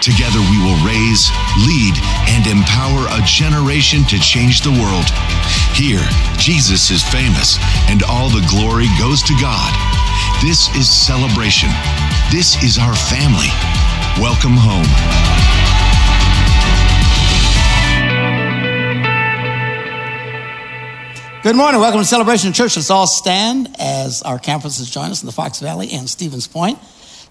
Together we will raise, lead, and empower a generation to change the world. Here, Jesus is famous, and all the glory goes to God. This is celebration. This is our family. Welcome home. Good morning. Welcome to Celebration Church. Let's all stand as our campuses join us in the Fox Valley and Stevens Point.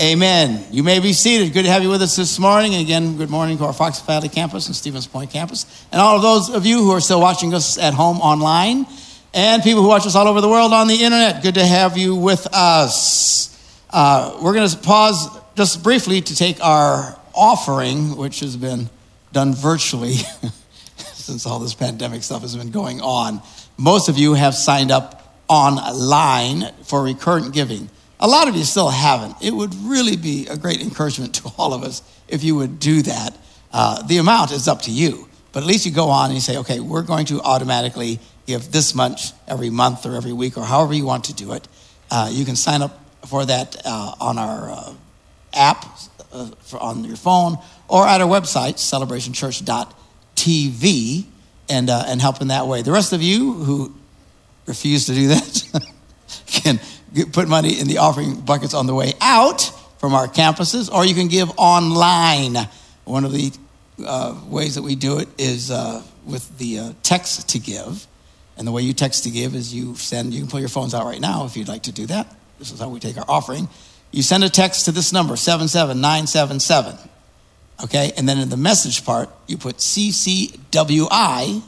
Amen. You may be seated. Good to have you with us this morning. Again, good morning to our Fox Valley campus and Stevens Point campus. And all of those of you who are still watching us at home online and people who watch us all over the world on the internet. Good to have you with us. Uh, we're going to pause just briefly to take our offering, which has been done virtually since all this pandemic stuff has been going on. Most of you have signed up online for recurrent giving. A lot of you still haven't. It would really be a great encouragement to all of us if you would do that. Uh, the amount is up to you, but at least you go on and you say, okay, we're going to automatically give this much every month or every week or however you want to do it. Uh, you can sign up for that uh, on our uh, app uh, for, on your phone or at our website, celebrationchurch.tv, and, uh, and help in that way. The rest of you who refuse to do that can put money in the offering buckets on the way out from our campuses, or you can give online. One of the uh, ways that we do it is uh, with the uh, text to give. And the way you text to give is you send, you can pull your phones out right now if you'd like to do that. This is how we take our offering. You send a text to this number, 77977. Okay, and then in the message part, you put CCWI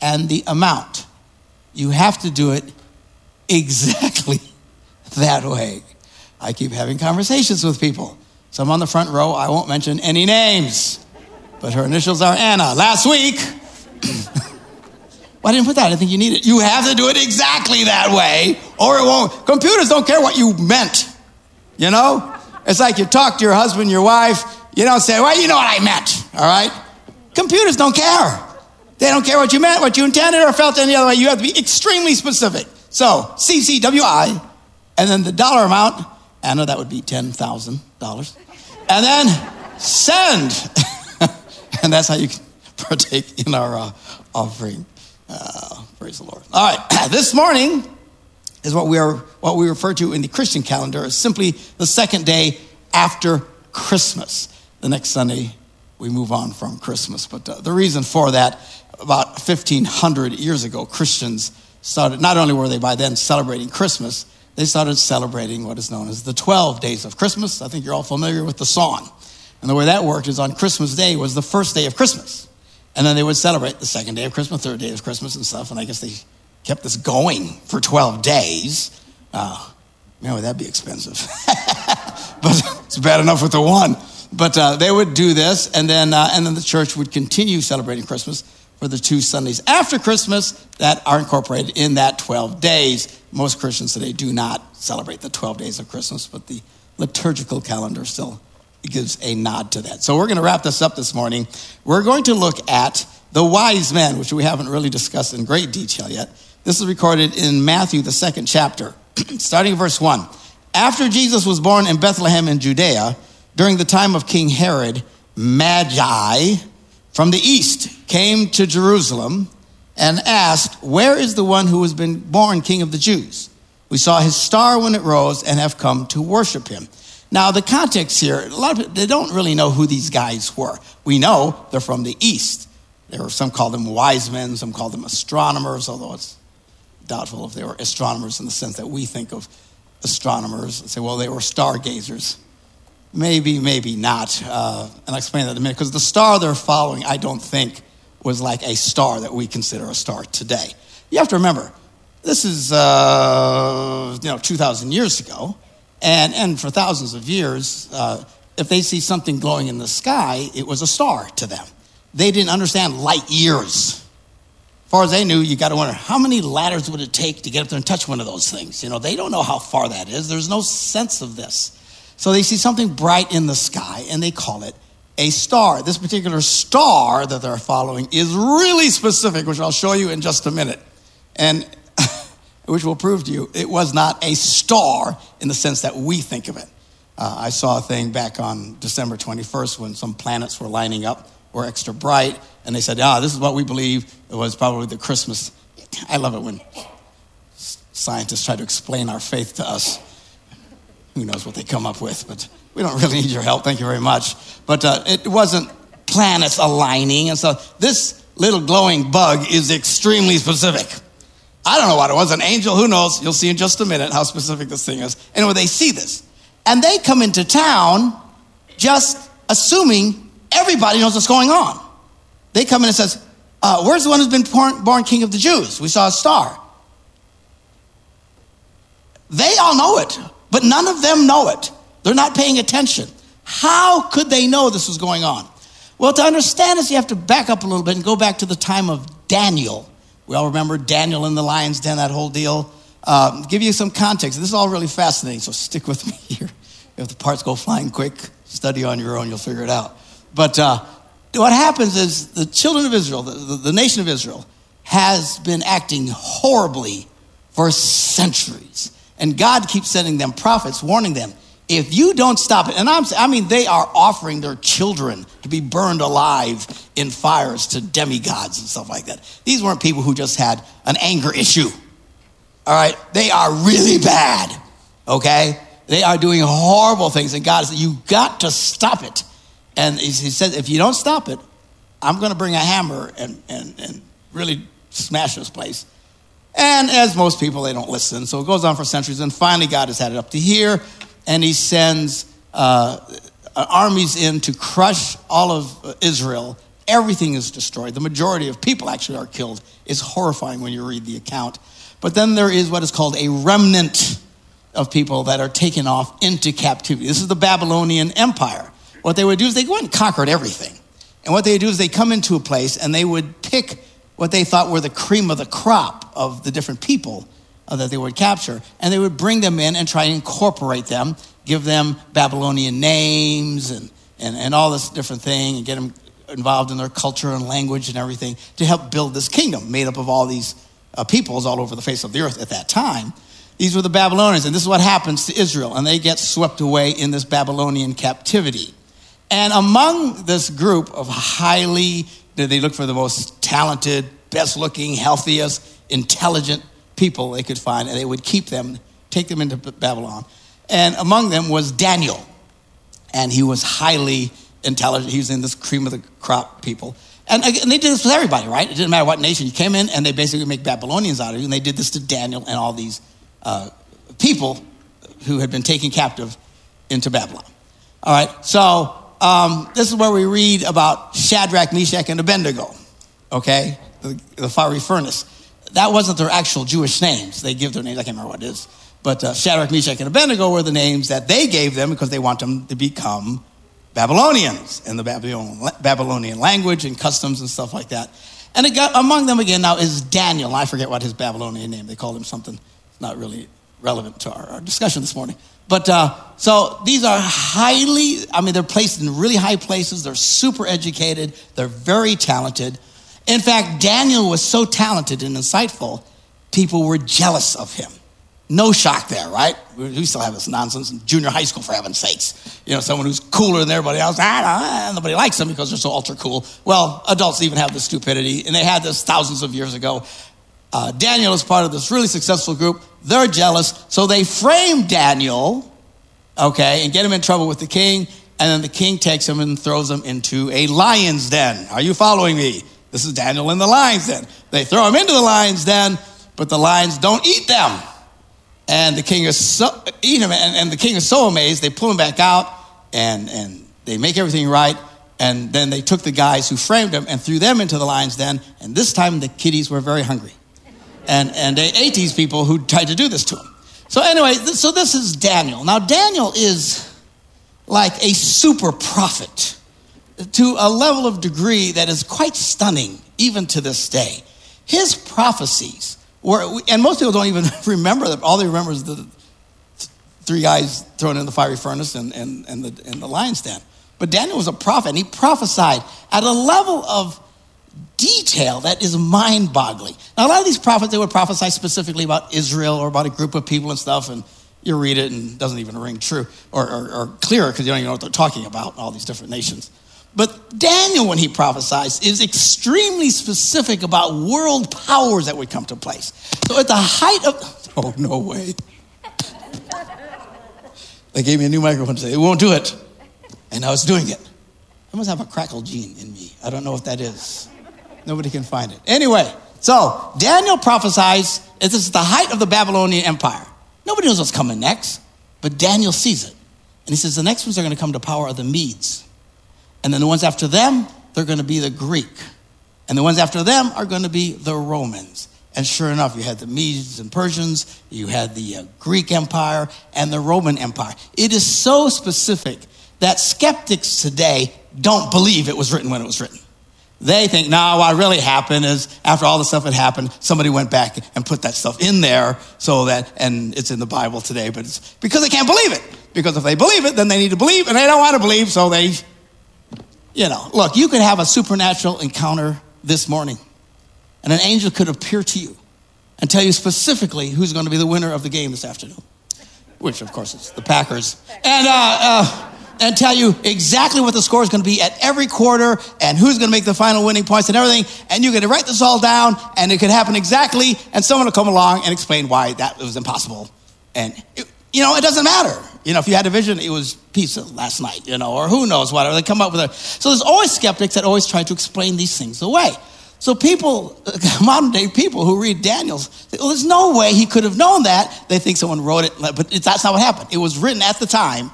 and the amount. You have to do it exactly that way. I keep having conversations with people. Some on the front row, I won't mention any names, but her initials are Anna. Last week, Why didn't put that. I think you need it. You have to do it exactly that way, or it won't. Computers don't care what you meant. You know? It's like you talk to your husband, your wife, you don't say, well, you know what I meant, all right? Computers don't care. They don't care what you meant, what you intended, or felt any other way. You have to be extremely specific. So, CCWI, and then the dollar amount, Anna, that would be $10,000. And then send. and that's how you can partake in our uh, offering. Uh, praise the Lord. All right, this morning is what we are what we refer to in the Christian calendar as simply the second day after Christmas. The next Sunday we move on from Christmas, but uh, the reason for that about 1500 years ago Christians started not only were they by then celebrating Christmas, they started celebrating what is known as the 12 days of Christmas. I think you're all familiar with the song. And the way that worked is on Christmas Day was the first day of Christmas. And then they would celebrate the second day of Christmas, third day of Christmas, and stuff. And I guess they kept this going for 12 days. Uh, man, would that be expensive? but it's bad enough with the one. But uh, they would do this, and then, uh, and then the church would continue celebrating Christmas for the two Sundays after Christmas that are incorporated in that 12 days. Most Christians today do not celebrate the 12 days of Christmas, but the liturgical calendar still gives a nod to that. So we're going to wrap this up this morning. We're going to look at the wise men, which we haven't really discussed in great detail yet. This is recorded in Matthew, the second chapter, starting verse 1. After Jesus was born in Bethlehem in Judea, During the time of King Herod, Magi from the east came to Jerusalem and asked, Where is the one who has been born king of the Jews? We saw his star when it rose and have come to worship him. Now, the context here, a lot of people, they don't really know who these guys were. We know they're from the east. There were some called them wise men, some called them astronomers, although it's doubtful if they were astronomers in the sense that we think of astronomers and say, well, they were stargazers. Maybe, maybe not. Uh, and I'll explain that in a minute. Because the star they're following, I don't think, was like a star that we consider a star today. You have to remember, this is, uh, you know, 2,000 years ago. And, and for thousands of years, uh, if they see something glowing in the sky, it was a star to them. They didn't understand light years. As far as they knew, you got to wonder how many ladders would it take to get up there and touch one of those things? You know, they don't know how far that is. There's no sense of this. So they see something bright in the sky and they call it a star. This particular star that they're following is really specific, which I'll show you in just a minute. And which will prove to you it was not a star in the sense that we think of it. Uh, I saw a thing back on December 21st when some planets were lining up, were extra bright, and they said, ah, this is what we believe it was probably the Christmas. I love it when scientists try to explain our faith to us. Who knows what they come up with, but we don't really need your help. Thank you very much. But uh, it wasn't planets aligning, and so this little glowing bug is extremely specific. I don't know what it was, an angel, who knows? You'll see in just a minute how specific this thing is. Anyway, they see this. And they come into town just assuming everybody knows what's going on. They come in and says, uh, where's the one who's been born, born king of the Jews? We saw a star. They all know it, but none of them know it. They're not paying attention. How could they know this was going on? Well, to understand this, you have to back up a little bit and go back to the time of Daniel. We all remember Daniel in the lion's den, that whole deal. Um, give you some context. This is all really fascinating, so stick with me here. If the parts go flying quick, study on your own, you'll figure it out. But uh, what happens is the children of Israel, the, the, the nation of Israel, has been acting horribly for centuries. And God keeps sending them prophets, warning them if you don't stop it, and I'm, I mean, they are offering their children to be burned alive in fires to demigods and stuff like that. These weren't people who just had an anger issue. All right, they are really bad. Okay, they are doing horrible things, and God said, "You got to stop it." And He says, "If you don't stop it, I'm going to bring a hammer and and and really smash this place." And as most people, they don't listen. So it goes on for centuries, and finally, God has had it up to here and he sends uh, armies in to crush all of Israel. Everything is destroyed. The majority of people actually are killed. It's horrifying when you read the account. But then there is what is called a remnant of people that are taken off into captivity. This is the Babylonian Empire. What they would do is they go and conquered everything. And what they do is they come into a place and they would pick what they thought were the cream of the crop of the different people that they would capture. And they would bring them in and try and incorporate them, give them Babylonian names and, and, and all this different thing, and get them involved in their culture and language and everything to help build this kingdom made up of all these uh, peoples all over the face of the earth at that time. These were the Babylonians, and this is what happens to Israel, and they get swept away in this Babylonian captivity. And among this group of highly, they look for the most talented, best looking, healthiest, intelligent people they could find, and they would keep them, take them into Babylon. And among them was Daniel. And he was highly intelligent. He was in this cream of the crop people. And, and they did this with everybody, right? It didn't matter what nation you came in, and they basically make Babylonians out of you. And they did this to Daniel and all these uh, people who had been taken captive into Babylon. All right, so um, this is where we read about Shadrach, Meshach, and Abednego, okay? The, the fiery furnace that wasn't their actual Jewish names. They give their names, I can't remember what it is. But uh, Shadrach, Meshach, and Abednego were the names that they gave them because they want them to become Babylonians in the Babylonian language and customs and stuff like that. And it got, among them again now is Daniel. I forget what his Babylonian name. They called him something not really relevant to our, our discussion this morning. But uh, so these are highly, I mean, they're placed in really high places. They're super educated. They're very talented. In fact, Daniel was so talented and insightful, people were jealous of him. No shock there, right? We still have this nonsense in junior high school, for heaven's sakes. You know, someone who's cooler than everybody else. Ah, nobody likes them because they're so ultra cool. Well, adults even have this stupidity, and they had this thousands of years ago. Uh, Daniel is part of this really successful group. They're jealous, so they frame Daniel, okay, and get him in trouble with the king, and then the king takes him and throws him into a lion's den. Are you following me? This is Daniel in the lion's den. They throw him into the lion's den, but the lions don't eat them. And the king is so, eat him, and, and the king is so amazed, they pull him back out and, and they make everything right. And then they took the guys who framed him and threw them into the lion's den. And this time the kiddies were very hungry. And, and they ate these people who tried to do this to him. So, anyway, so this is Daniel. Now, Daniel is like a super prophet to a level of degree that is quite stunning, even to this day. His prophecies were, and most people don't even remember them. All they remember is the three guys thrown in the fiery furnace and, and, and, the, and the lion's den. But Daniel was a prophet, and he prophesied at a level of detail that is mind boggling. Now, a lot of these prophets, they would prophesy specifically about Israel or about a group of people and stuff, and you read it and it doesn't even ring true or, or, or clearer because you don't even know what they're talking about, all these different nations. But Daniel, when he prophesies, is extremely specific about world powers that would come to place. So at the height of, oh, no way. they gave me a new microphone today. it won't do it. And I was doing it. I must have a crackle gene in me. I don't know what that is. Nobody can find it. Anyway, so Daniel prophesies, this is the height of the Babylonian Empire. Nobody knows what's coming next, but Daniel sees it. And he says, the next ones are going to come to power are the Medes. And then the ones after them, they're going to be the Greek. And the ones after them are going to be the Romans. And sure enough, you had the Medes and Persians, you had the uh, Greek Empire, and the Roman Empire. It is so specific that skeptics today don't believe it was written when it was written. They think, no, what really happened is after all the stuff had happened, somebody went back and put that stuff in there so that, and it's in the Bible today, but it's because they can't believe it. Because if they believe it, then they need to believe, and they don't want to believe, so they, you know, look, you could have a supernatural encounter this morning, and an angel could appear to you and tell you specifically who's going to be the winner of the game this afternoon, which, of course, is the Packers. And, uh, uh, and tell you exactly what the score is going to be at every quarter and who's going to make the final winning points and everything. And you to write this all down, and it could happen exactly, and someone will come along and explain why that was impossible. And, it, you know, it doesn't matter. You know, if you had a vision, it was pizza last night, you know, or who knows, whatever. They come up with it. So there's always skeptics that always try to explain these things away. So people, modern day people who read Daniel's, well, oh, there's no way he could have known that. They think someone wrote it, but that's not what happened. It was written at the time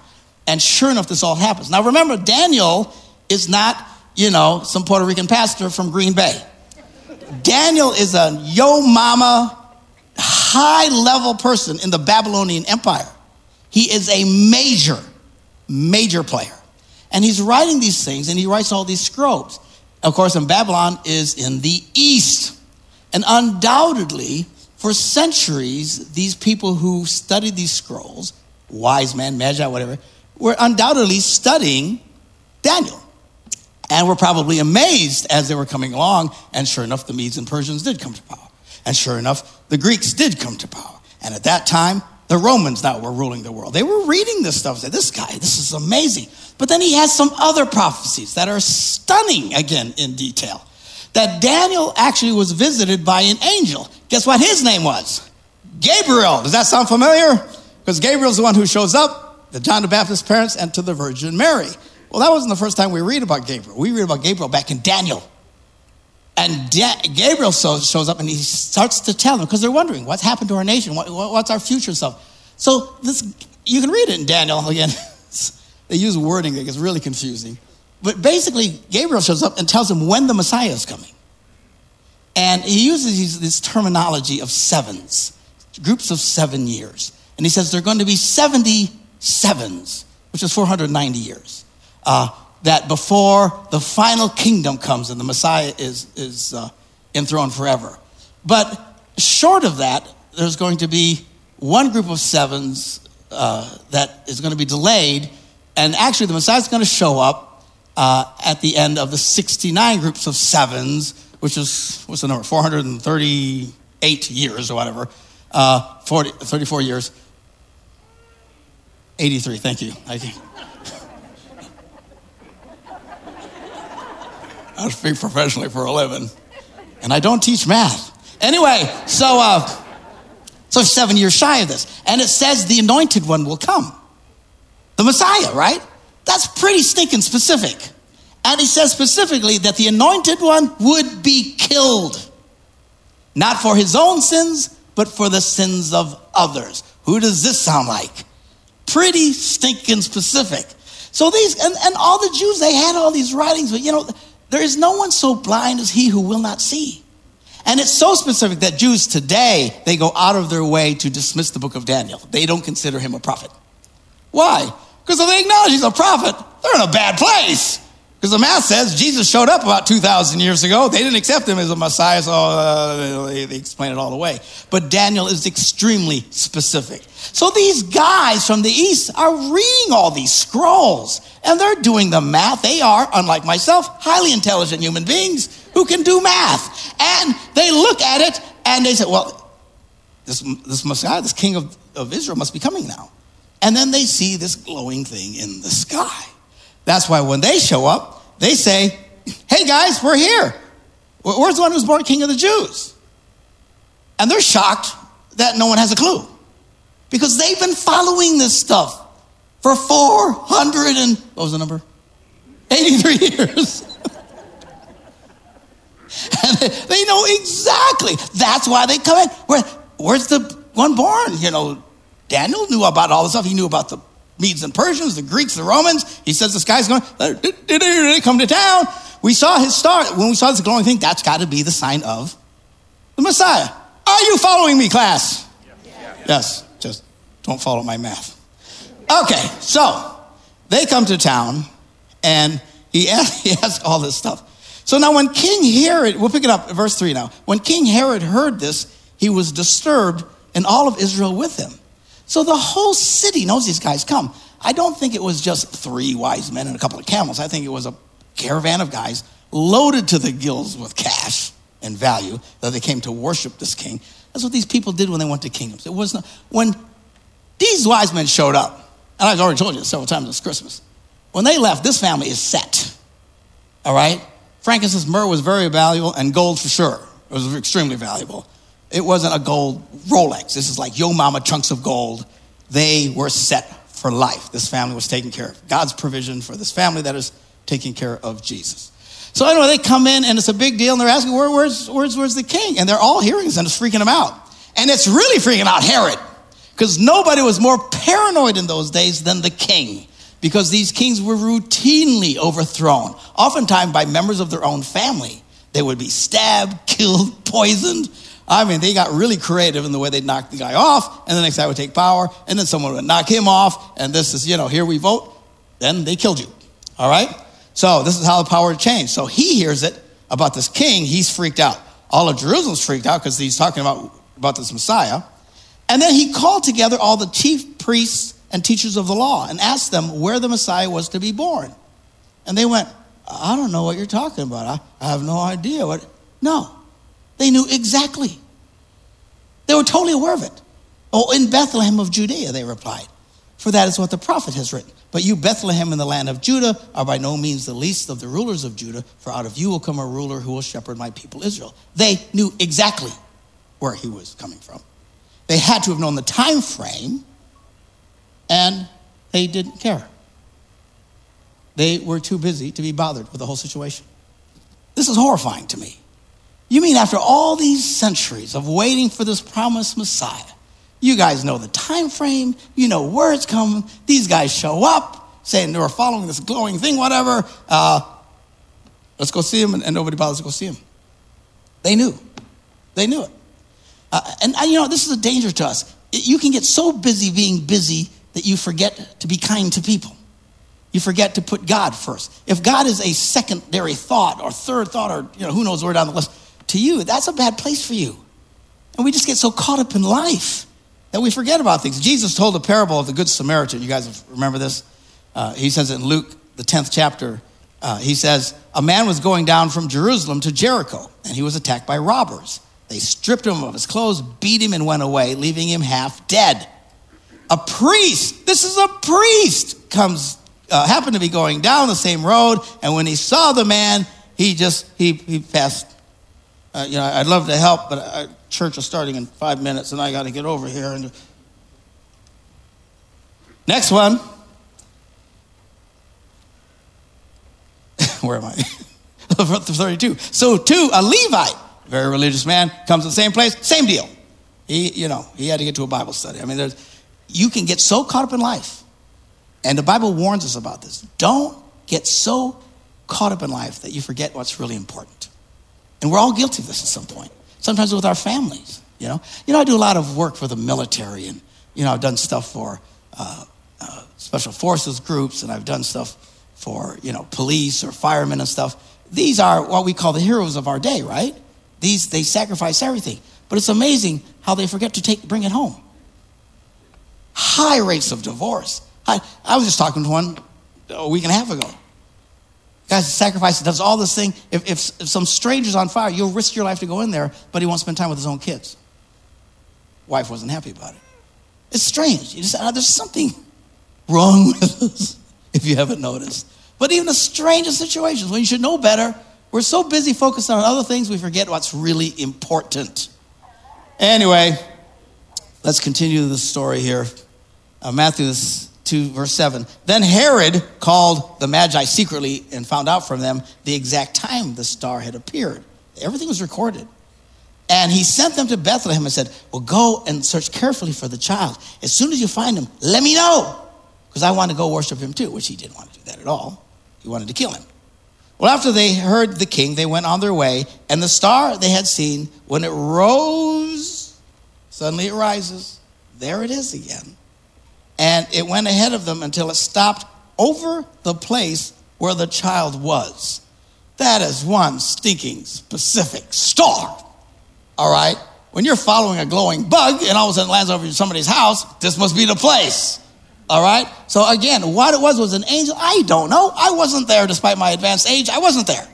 and sure enough, this all happens. Now remember, Daniel is not, you know, some Puerto Rican pastor from Green Bay. Daniel is a yo mama, high level person in the Babylonian Empire. He is a major, major player. And he's writing these things and he writes all these scrolls. Of course, in Babylon is in the east. And undoubtedly, for centuries, these people who studied these scrolls, wise men, magi, whatever, were undoubtedly studying Daniel. And were probably amazed as they were coming along. And sure enough, the Medes and Persians did come to power. And sure enough, the Greeks did come to power. And at that time, the Romans now were ruling the world. They were reading this stuff, said, This guy, this is amazing. But then he has some other prophecies that are stunning, again, in detail. That Daniel actually was visited by an angel. Guess what his name was? Gabriel. Does that sound familiar? Because Gabriel's the one who shows up to John the Baptist's parents, and to the Virgin Mary. Well, that wasn't the first time we read about Gabriel. We read about Gabriel back in Daniel. And Gabriel shows up and he starts to tell them because they're wondering what's happened to our nation, what, what's our future stuff. So this, you can read it in Daniel again. they use wording that gets really confusing. But basically, Gabriel shows up and tells them when the Messiah is coming. And he uses this terminology of sevens, groups of seven years. And he says there are going to be 70 sevens, which is 490 years. Uh, that before the final kingdom comes and the Messiah is, is uh, enthroned forever. But short of that, there's going to be one group of sevens uh, that is going to be delayed, and actually the Messiah is going to show up uh, at the end of the 69 groups of sevens, which is, what's the number, 438 years or whatever. uh, 40, 34 years. 83, thank you. Thank I speak professionally for a living, and I don't teach math. Anyway, so uh, so seven years shy of this, and it says the anointed one will come, the Messiah, right? That's pretty stinking specific. And he says specifically that the anointed one would be killed, not for his own sins, but for the sins of others. Who does this sound like? Pretty stinking specific. So these, and, and all the Jews, they had all these writings, but you know, there is no one so blind as he who will not see. And it's so specific that Jews today, they go out of their way to dismiss the book of Daniel. They don't consider him a prophet. Why? Because if they acknowledge he's a prophet, they're in a bad place. Because the math says Jesus showed up about 2,000 years ago. They didn't accept him as a Messiah, so uh, they, explain it all away. But Daniel is extremely specific. So these guys from the East are reading all these scrolls and they're doing the math. They are, unlike myself, highly intelligent human beings who can do math. And they look at it and they say, well, this, this Messiah, this king of, of Israel must be coming now. And then they see this glowing thing in the sky. That's why when they show up, they say, Hey guys, we're here. Where's the one who's born king of the Jews? And they're shocked that no one has a clue because they've been following this stuff for 400 and what was the number? 83 years. and they, know exactly. That's why they come in. Where, where's the one born? You know, Daniel knew about all this stuff. He knew about the Medes and Persians, the Greeks, the Romans. He says this guy's going, come to town. We saw his star. When we saw this glowing thing, that's got to be the sign of the Messiah. Are you following me, class? Yes. yes. Just don't follow my math. Okay, so they come to town and he asks, he asks all this stuff. So now, when King Herod, we'll pick it up, verse 3 now. When King Herod heard this, he was disturbed, and all of Israel with him. So the whole city knows these guys come. I don't think it was just three wise men and a couple of camels. I think it was a caravan of guys loaded to the gills with cash and value that they came to worship this king. That's what these people did when they went to kingdoms. It was not, when these wise men showed up, and I've already told you several times this Christmas, when they left, this family is set. All right? Frankincense, myrrh was very valuable, and gold for sure. It was extremely valuable. It wasn't a gold Rolex. This is like yo mama chunks of gold. They were set for life. This family was taken care of. God's provision for this family that is taking care of Jesus. So anyway, they come in and it's a big deal, and they're asking, Where, where's, where's, where's the king? And they're all hearing this, and it's freaking them out. And it's really freaking out Herod, because nobody was more paranoid in those days than the king, because these kings were routinely overthrown, oftentimes by members of their own family. They would be stabbed, killed, poisoned. I mean, they got really creative in the way they'd knock the guy off, and the next guy would take power, and then someone would knock him off, and this is, you know, here we vote, then they killed you. All right? So this is how the power changed. So he hears it about this king, he's freaked out. All of Jerusalem's freaked out because he's talking about, about this Messiah. And then he called together all the chief priests and teachers of the law and asked them where the Messiah was to be born. And they went, I don't know what you're talking about. I, I have no idea what. No, they knew exactly. They were totally aware of it. Oh, in Bethlehem of Judea, they replied, for that is what the prophet has written. But you, Bethlehem, in the land of Judah, are by no means the least of the rulers of Judah, for out of you will come a ruler who will shepherd my people Israel. They knew exactly where he was coming from. They had to have known the time frame, and they didn't care. They were too busy to be bothered with the whole situation. This is horrifying to me. You mean after all these centuries of waiting for this promised Messiah, you guys know the time frame, you know where it's coming. These guys show up saying they were following this glowing thing, whatever. Uh, let's go see him, and, and, nobody bothers to go see him. They knew. They knew it. Uh, and, and, you know, this is a danger to us. You can get so busy being busy that you forget to be kind to people. You forget to put God first. If God is a secondary thought or third thought or you know who knows where down the list, to you, that's a bad place for you. And we just get so caught up in life that we forget about things. Jesus told a parable of the Good Samaritan. You guys remember this? Uh, he says in Luke, the 10th chapter, uh, he says, A man was going down from Jerusalem to Jericho, and he was attacked by robbers. They stripped him of his clothes, beat him, and went away, leaving him half dead. A priest, this is a priest, comes, uh, happened to be going down the same road, and when he saw the man, he just, he, he passed. Uh, you know, I'd love to help, but uh, church is starting in five minutes, and I got to get over here. And next one. Where am I? 32. So, two, a Levite very religious man, comes to the same place, same deal. He, you know, he had to get to a Bible study. I mean, there's, you can get so caught up in life, and the Bible warns us about this. Don't get so caught up in life that you forget what's really important. And we're all guilty of this at some point. Sometimes with our families, you know. You know, I do a lot of work for the military, and you know, I've done stuff for uh, uh, special forces groups, and I've done stuff for you know police or firemen and stuff. These are what we call the heroes of our day, right? These, they sacrifice everything. But it's amazing how they forget to take, bring it home. High rates of divorce. I, I was just talking to one a week and a half ago. Guys, sacrifice does all this thing. If, if, if some stranger's on fire, you'll risk your life to go in there, but he won't spend time with his own kids. Wife wasn't happy about it. It's strange. You just, uh, there's something wrong with us, if you haven't noticed. But even the strangest situations, when you should know better, we're so busy focused on other things, we forget what's really important. Anyway, let's continue the story here. Uh, Matthew 2, verse 7. Then Herod called the Magi secretly and found out from them the exact time the star had appeared. Everything was recorded. And he sent them to Bethlehem and said, Well, go and search carefully for the child. As soon as you find him, let me know, because I want to go worship him too, which he didn't want to do that at all. He wanted to kill him. Well, after they heard the king, they went on their way, and the star they had seen, when it rose, suddenly it rises. There it is again. And it went ahead of them until it stopped over the place where the child was. That is one stinking specific star. All right? When you're following a glowing bug and all of a sudden lands over somebody's house, this must be the place. All right? So again, what it was was an angel. I don't know. I wasn't there despite my advanced age. I wasn't there.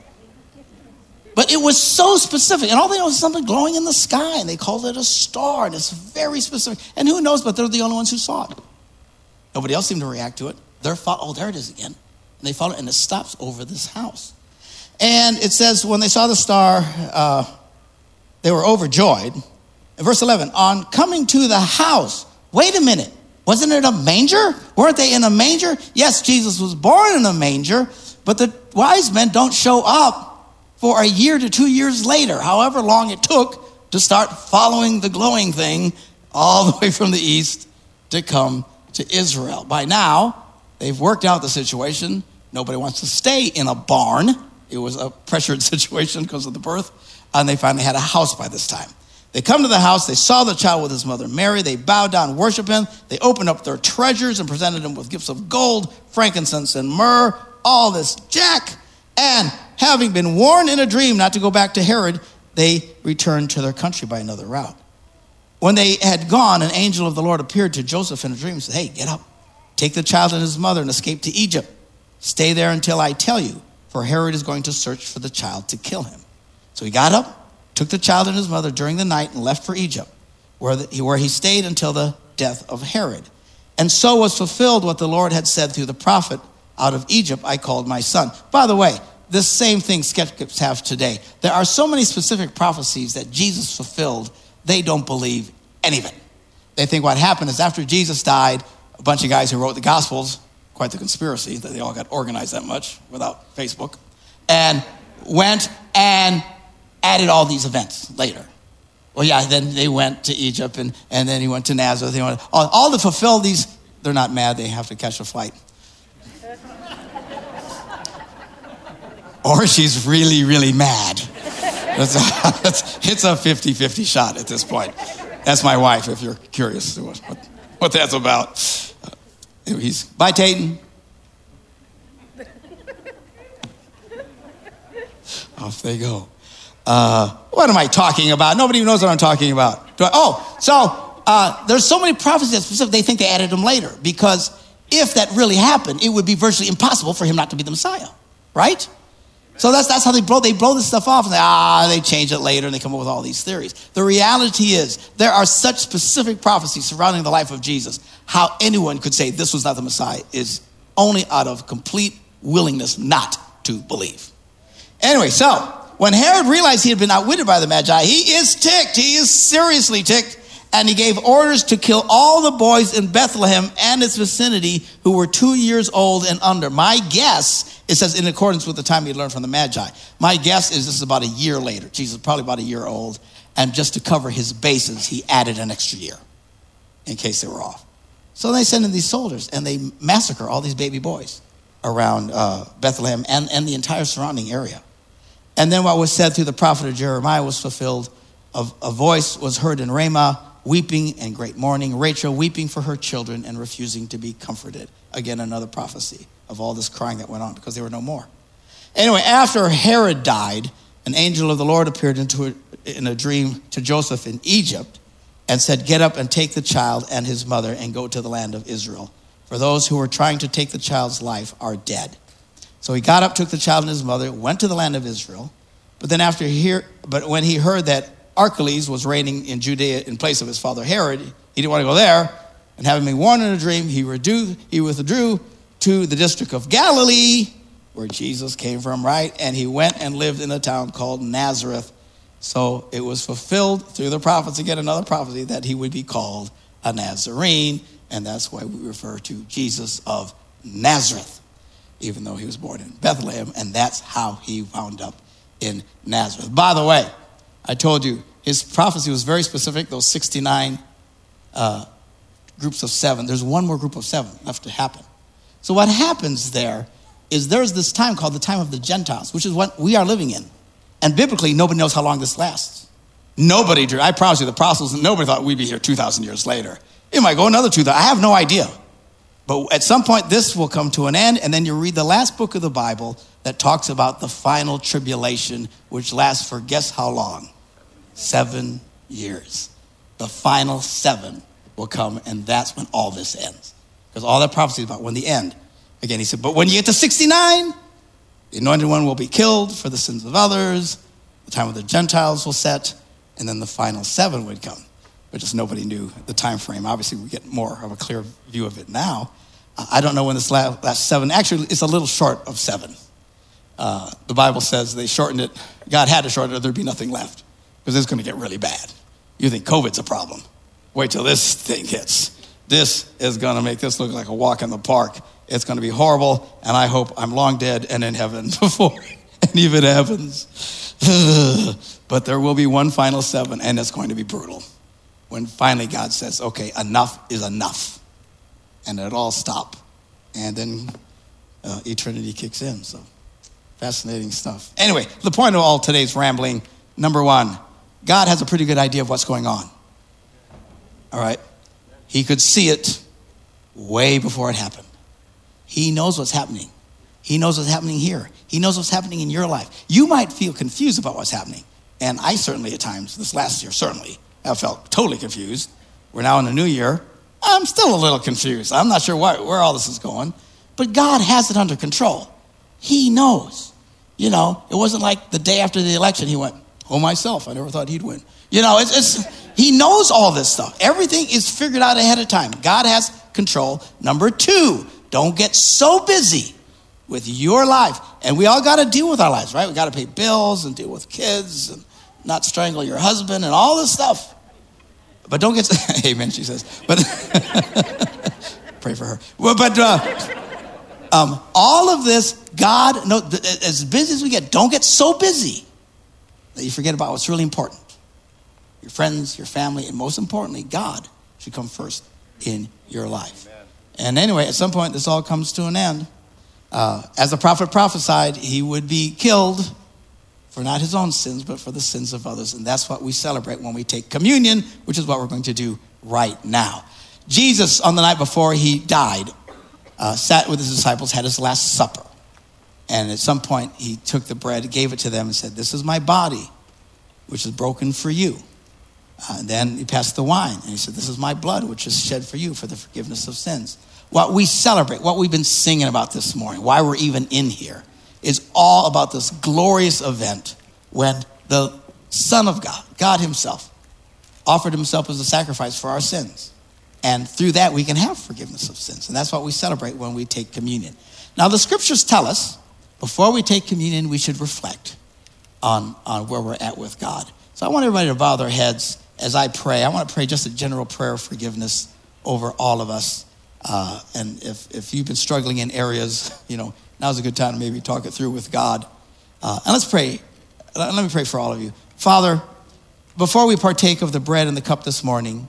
But it was so specific. And all they know is something glowing in the sky. And they called it a star. And it's very specific. And who knows, but they're the only ones who saw it. Nobody else seemed to react to it. They're, fo- oh, there it is again. And they follow it, and it stops over this house. And it says, when they saw the star, uh, they were overjoyed. In verse 11, on coming to the house, wait a minute. Wasn't it a manger? Weren't they in a manger? Yes, Jesus was born in a manger, but the wise men don't show up for a year to two years later, however long it took to start following the glowing thing all the way from the east to come to Israel. By now, they've worked out the situation. Nobody wants to stay in a barn. It was a pressured situation because of the birth, and they finally had a house by this time. They come to the house, they saw the child with his mother Mary, they bowed down, worshiped him, they opened up their treasures and presented him with gifts of gold, frankincense, and myrrh, all this jack. And having been warned in a dream not to go back to Herod, they returned to their country by another route. When they had gone, an angel of the Lord appeared to Joseph in a dream and said, Hey, get up, take the child and his mother and escape to Egypt. Stay there until I tell you, for Herod is going to search for the child to kill him. So he got up took the child and his mother during the night and left for Egypt, where, the, where he stayed until the death of Herod. And so was fulfilled what the Lord had said through the prophet Out of Egypt I called my son. By the way, this same thing skeptics have today. There are so many specific prophecies that Jesus fulfilled, they don't believe any of it. They think what happened is after Jesus died, a bunch of guys who wrote the Gospels, quite the conspiracy that they all got organized that much without Facebook, and went and added all these events later. Well, yeah, then they went to Egypt and, and then he went to Nazareth. He went, all, all to fulfill these, they're not mad, they have to catch a flight. or she's really, really mad. It's a, it's a 50 50 shot at this point. That's my wife, if you're curious what, what that's about. Uh, he's, bye, Tayton. Off they go. Uh, what am I talking about? Nobody even knows what I'm talking about. I, oh, so uh, there's so many prophecies they think they added them later because if that really happened, it would be virtually impossible for him not to be the Messiah, right? So that's, that's how they blow, they blow this stuff off and they, ah, they change it later and they come up with all these theories. The reality is there are such specific prophecies surrounding the life of Jesus. How anyone could say this was not the Messiah is only out of complete willingness not to believe. Anyway, so when Herod realized he had been outwitted by the Magi, he is ticked. He is seriously ticked and he gave orders to kill all the boys in Bethlehem and its vicinity who were two years old and under. My guess, it says in accordance with the time he learned from the Magi. My guess is this is about a year later. Jesus is probably about a year old. And just to cover his bases, he added an extra year in case they were off. So they send in these soldiers and they massacre all these baby boys around uh, Bethlehem and, and the entire surrounding area. And then what was said through the prophet of Jeremiah was fulfilled. A, a voice was heard in Ramah weeping and great mourning, Rachel weeping for her children and refusing to be comforted. Again, another prophecy of all this crying that went on because there were no more. Anyway, after Herod died, an angel of the Lord appeared into a, in a dream to Joseph in Egypt and said, Get up and take the child and his mother and go to the land of Israel. For those who were trying to take the child's life are dead. So he got up, took the child and his mother, went to the land of Israel. But then after he but when he heard that Archelaus was reigning in Judea in place of his father Herod. He didn't want to go there. And having been warned in a dream, he, he withdrew to the district of Galilee, where Jesus came from, right? And he went and lived in a town called Nazareth. So it was fulfilled through the prophets, again, another prophecy, that he would be called a Nazarene. And that's why we refer to Jesus of Nazareth, even though he was born in Bethlehem. And that's how he wound up in Nazareth. By the way, I told you, his prophecy was very specific, those 69 uh, groups of seven. There's one more group of seven left to happen. So, what happens there is there's this time called the time of the Gentiles, which is what we are living in. And biblically, nobody knows how long this lasts. Nobody, I promise you, the apostles, nobody thought we'd be here 2,000 years later. It might go another 2,000. I have no idea. But at some point, this will come to an end, and then you read the last book of the Bible that talks about the final tribulation, which lasts for guess how long? Seven years. The final seven will come, and that's when all this ends. Because all that prophecy is about when the end. Again, he said, but when you get to 69, the anointed one will be killed for the sins of others, the time of the Gentiles will set, and then the final seven would come. But just nobody knew the time frame. Obviously, we get more of a clear view of it now. I don't know when this last, last seven, actually, it's a little short of seven. Uh, the Bible says they shortened it. God had to shorten it, there'd be nothing left because it's going to get really bad. You think COVID's a problem. Wait till this thing hits. This is going to make this look like a walk in the park. It's going to be horrible, and I hope I'm long dead and in heaven before any of it but there will be one final seven, and it's going to be brutal. When finally God says, okay, enough is enough. And it all stop. And then uh, eternity kicks in. So fascinating stuff. Anyway, the point of all today's rambling number one, God has a pretty good idea of what's going on. All right? He could see it way before it happened. He knows what's happening. He knows what's happening here. He knows what's happening in your life. You might feel confused about what's happening. And I certainly, at times, this last year, certainly, have felt totally confused. We're now in the new year. I'm still a little confused. I'm not sure why, where all this is going. But God has it under control. He knows. You know, it wasn't like the day after the election, he went, Oh, myself. I never thought he'd win. You know, it's, it's, he knows all this stuff. Everything is figured out ahead of time. God has control. Number two, don't get so busy with your life. And we all got to deal with our lives, right? We got to pay bills and deal with kids and not strangle your husband and all this stuff. But don't get, amen, she says. But pray for her. Well, but uh, um, all of this, God, no, as busy as we get, don't get so busy that you forget about what's really important. Your friends, your family, and most importantly, God should come first in your life. Amen. And anyway, at some point, this all comes to an end. Uh, as the prophet prophesied, he would be killed for not his own sins, but for the sins of others. And that's what we celebrate when we take communion, which is what we're going to do right now. Jesus, on the night before he died, uh, sat with his disciples, had his last supper. And at some point, he took the bread, gave it to them, and said, This is my body, which is broken for you. Uh, and then he passed the wine, and he said, This is my blood, which is shed for you for the forgiveness of sins. What we celebrate, what we've been singing about this morning, why we're even in here, is all about this glorious event when the Son of God, God Himself, offered Himself as a sacrifice for our sins. And through that, we can have forgiveness of sins. And that's what we celebrate when we take communion. Now, the scriptures tell us before we take communion, we should reflect on, on where we're at with God. So I want everybody to bow their heads as I pray. I want to pray just a general prayer of forgiveness over all of us. Uh, and if, if you've been struggling in areas, you know, now's a good time to maybe talk it through with God. Uh, and let's pray. Let me pray for all of you. Father, before we partake of the bread and the cup this morning,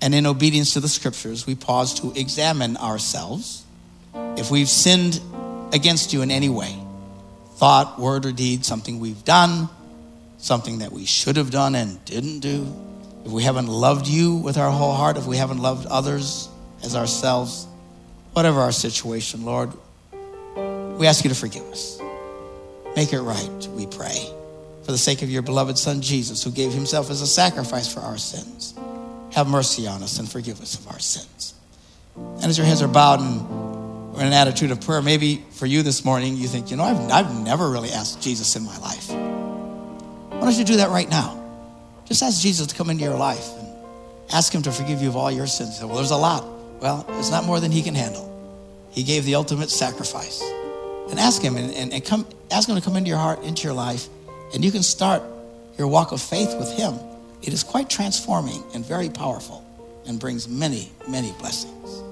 and in obedience to the scriptures, we pause to examine ourselves. If we've sinned against you in any way, thought, word, or deed, something we've done, something that we should have done and didn't do, if we haven't loved you with our whole heart, if we haven't loved others as ourselves, whatever our situation, Lord, we ask you to forgive us. Make it right, we pray, for the sake of your beloved Son, Jesus, who gave himself as a sacrifice for our sins. Have mercy on us and forgive us of our sins. And as your heads are bowed and we're an attitude of prayer, maybe for you this morning, you think, you know, I've, I've never really asked Jesus in my life. Why don't you do that right now? Just ask Jesus to come into your life and ask him to forgive you of all your sins. Well, there's a lot. Well, it's not more than he can handle. He gave the ultimate sacrifice. And ask him and, and, and come ask him to come into your heart, into your life, and you can start your walk of faith with him it is quite transforming and very powerful and brings many, many blessings.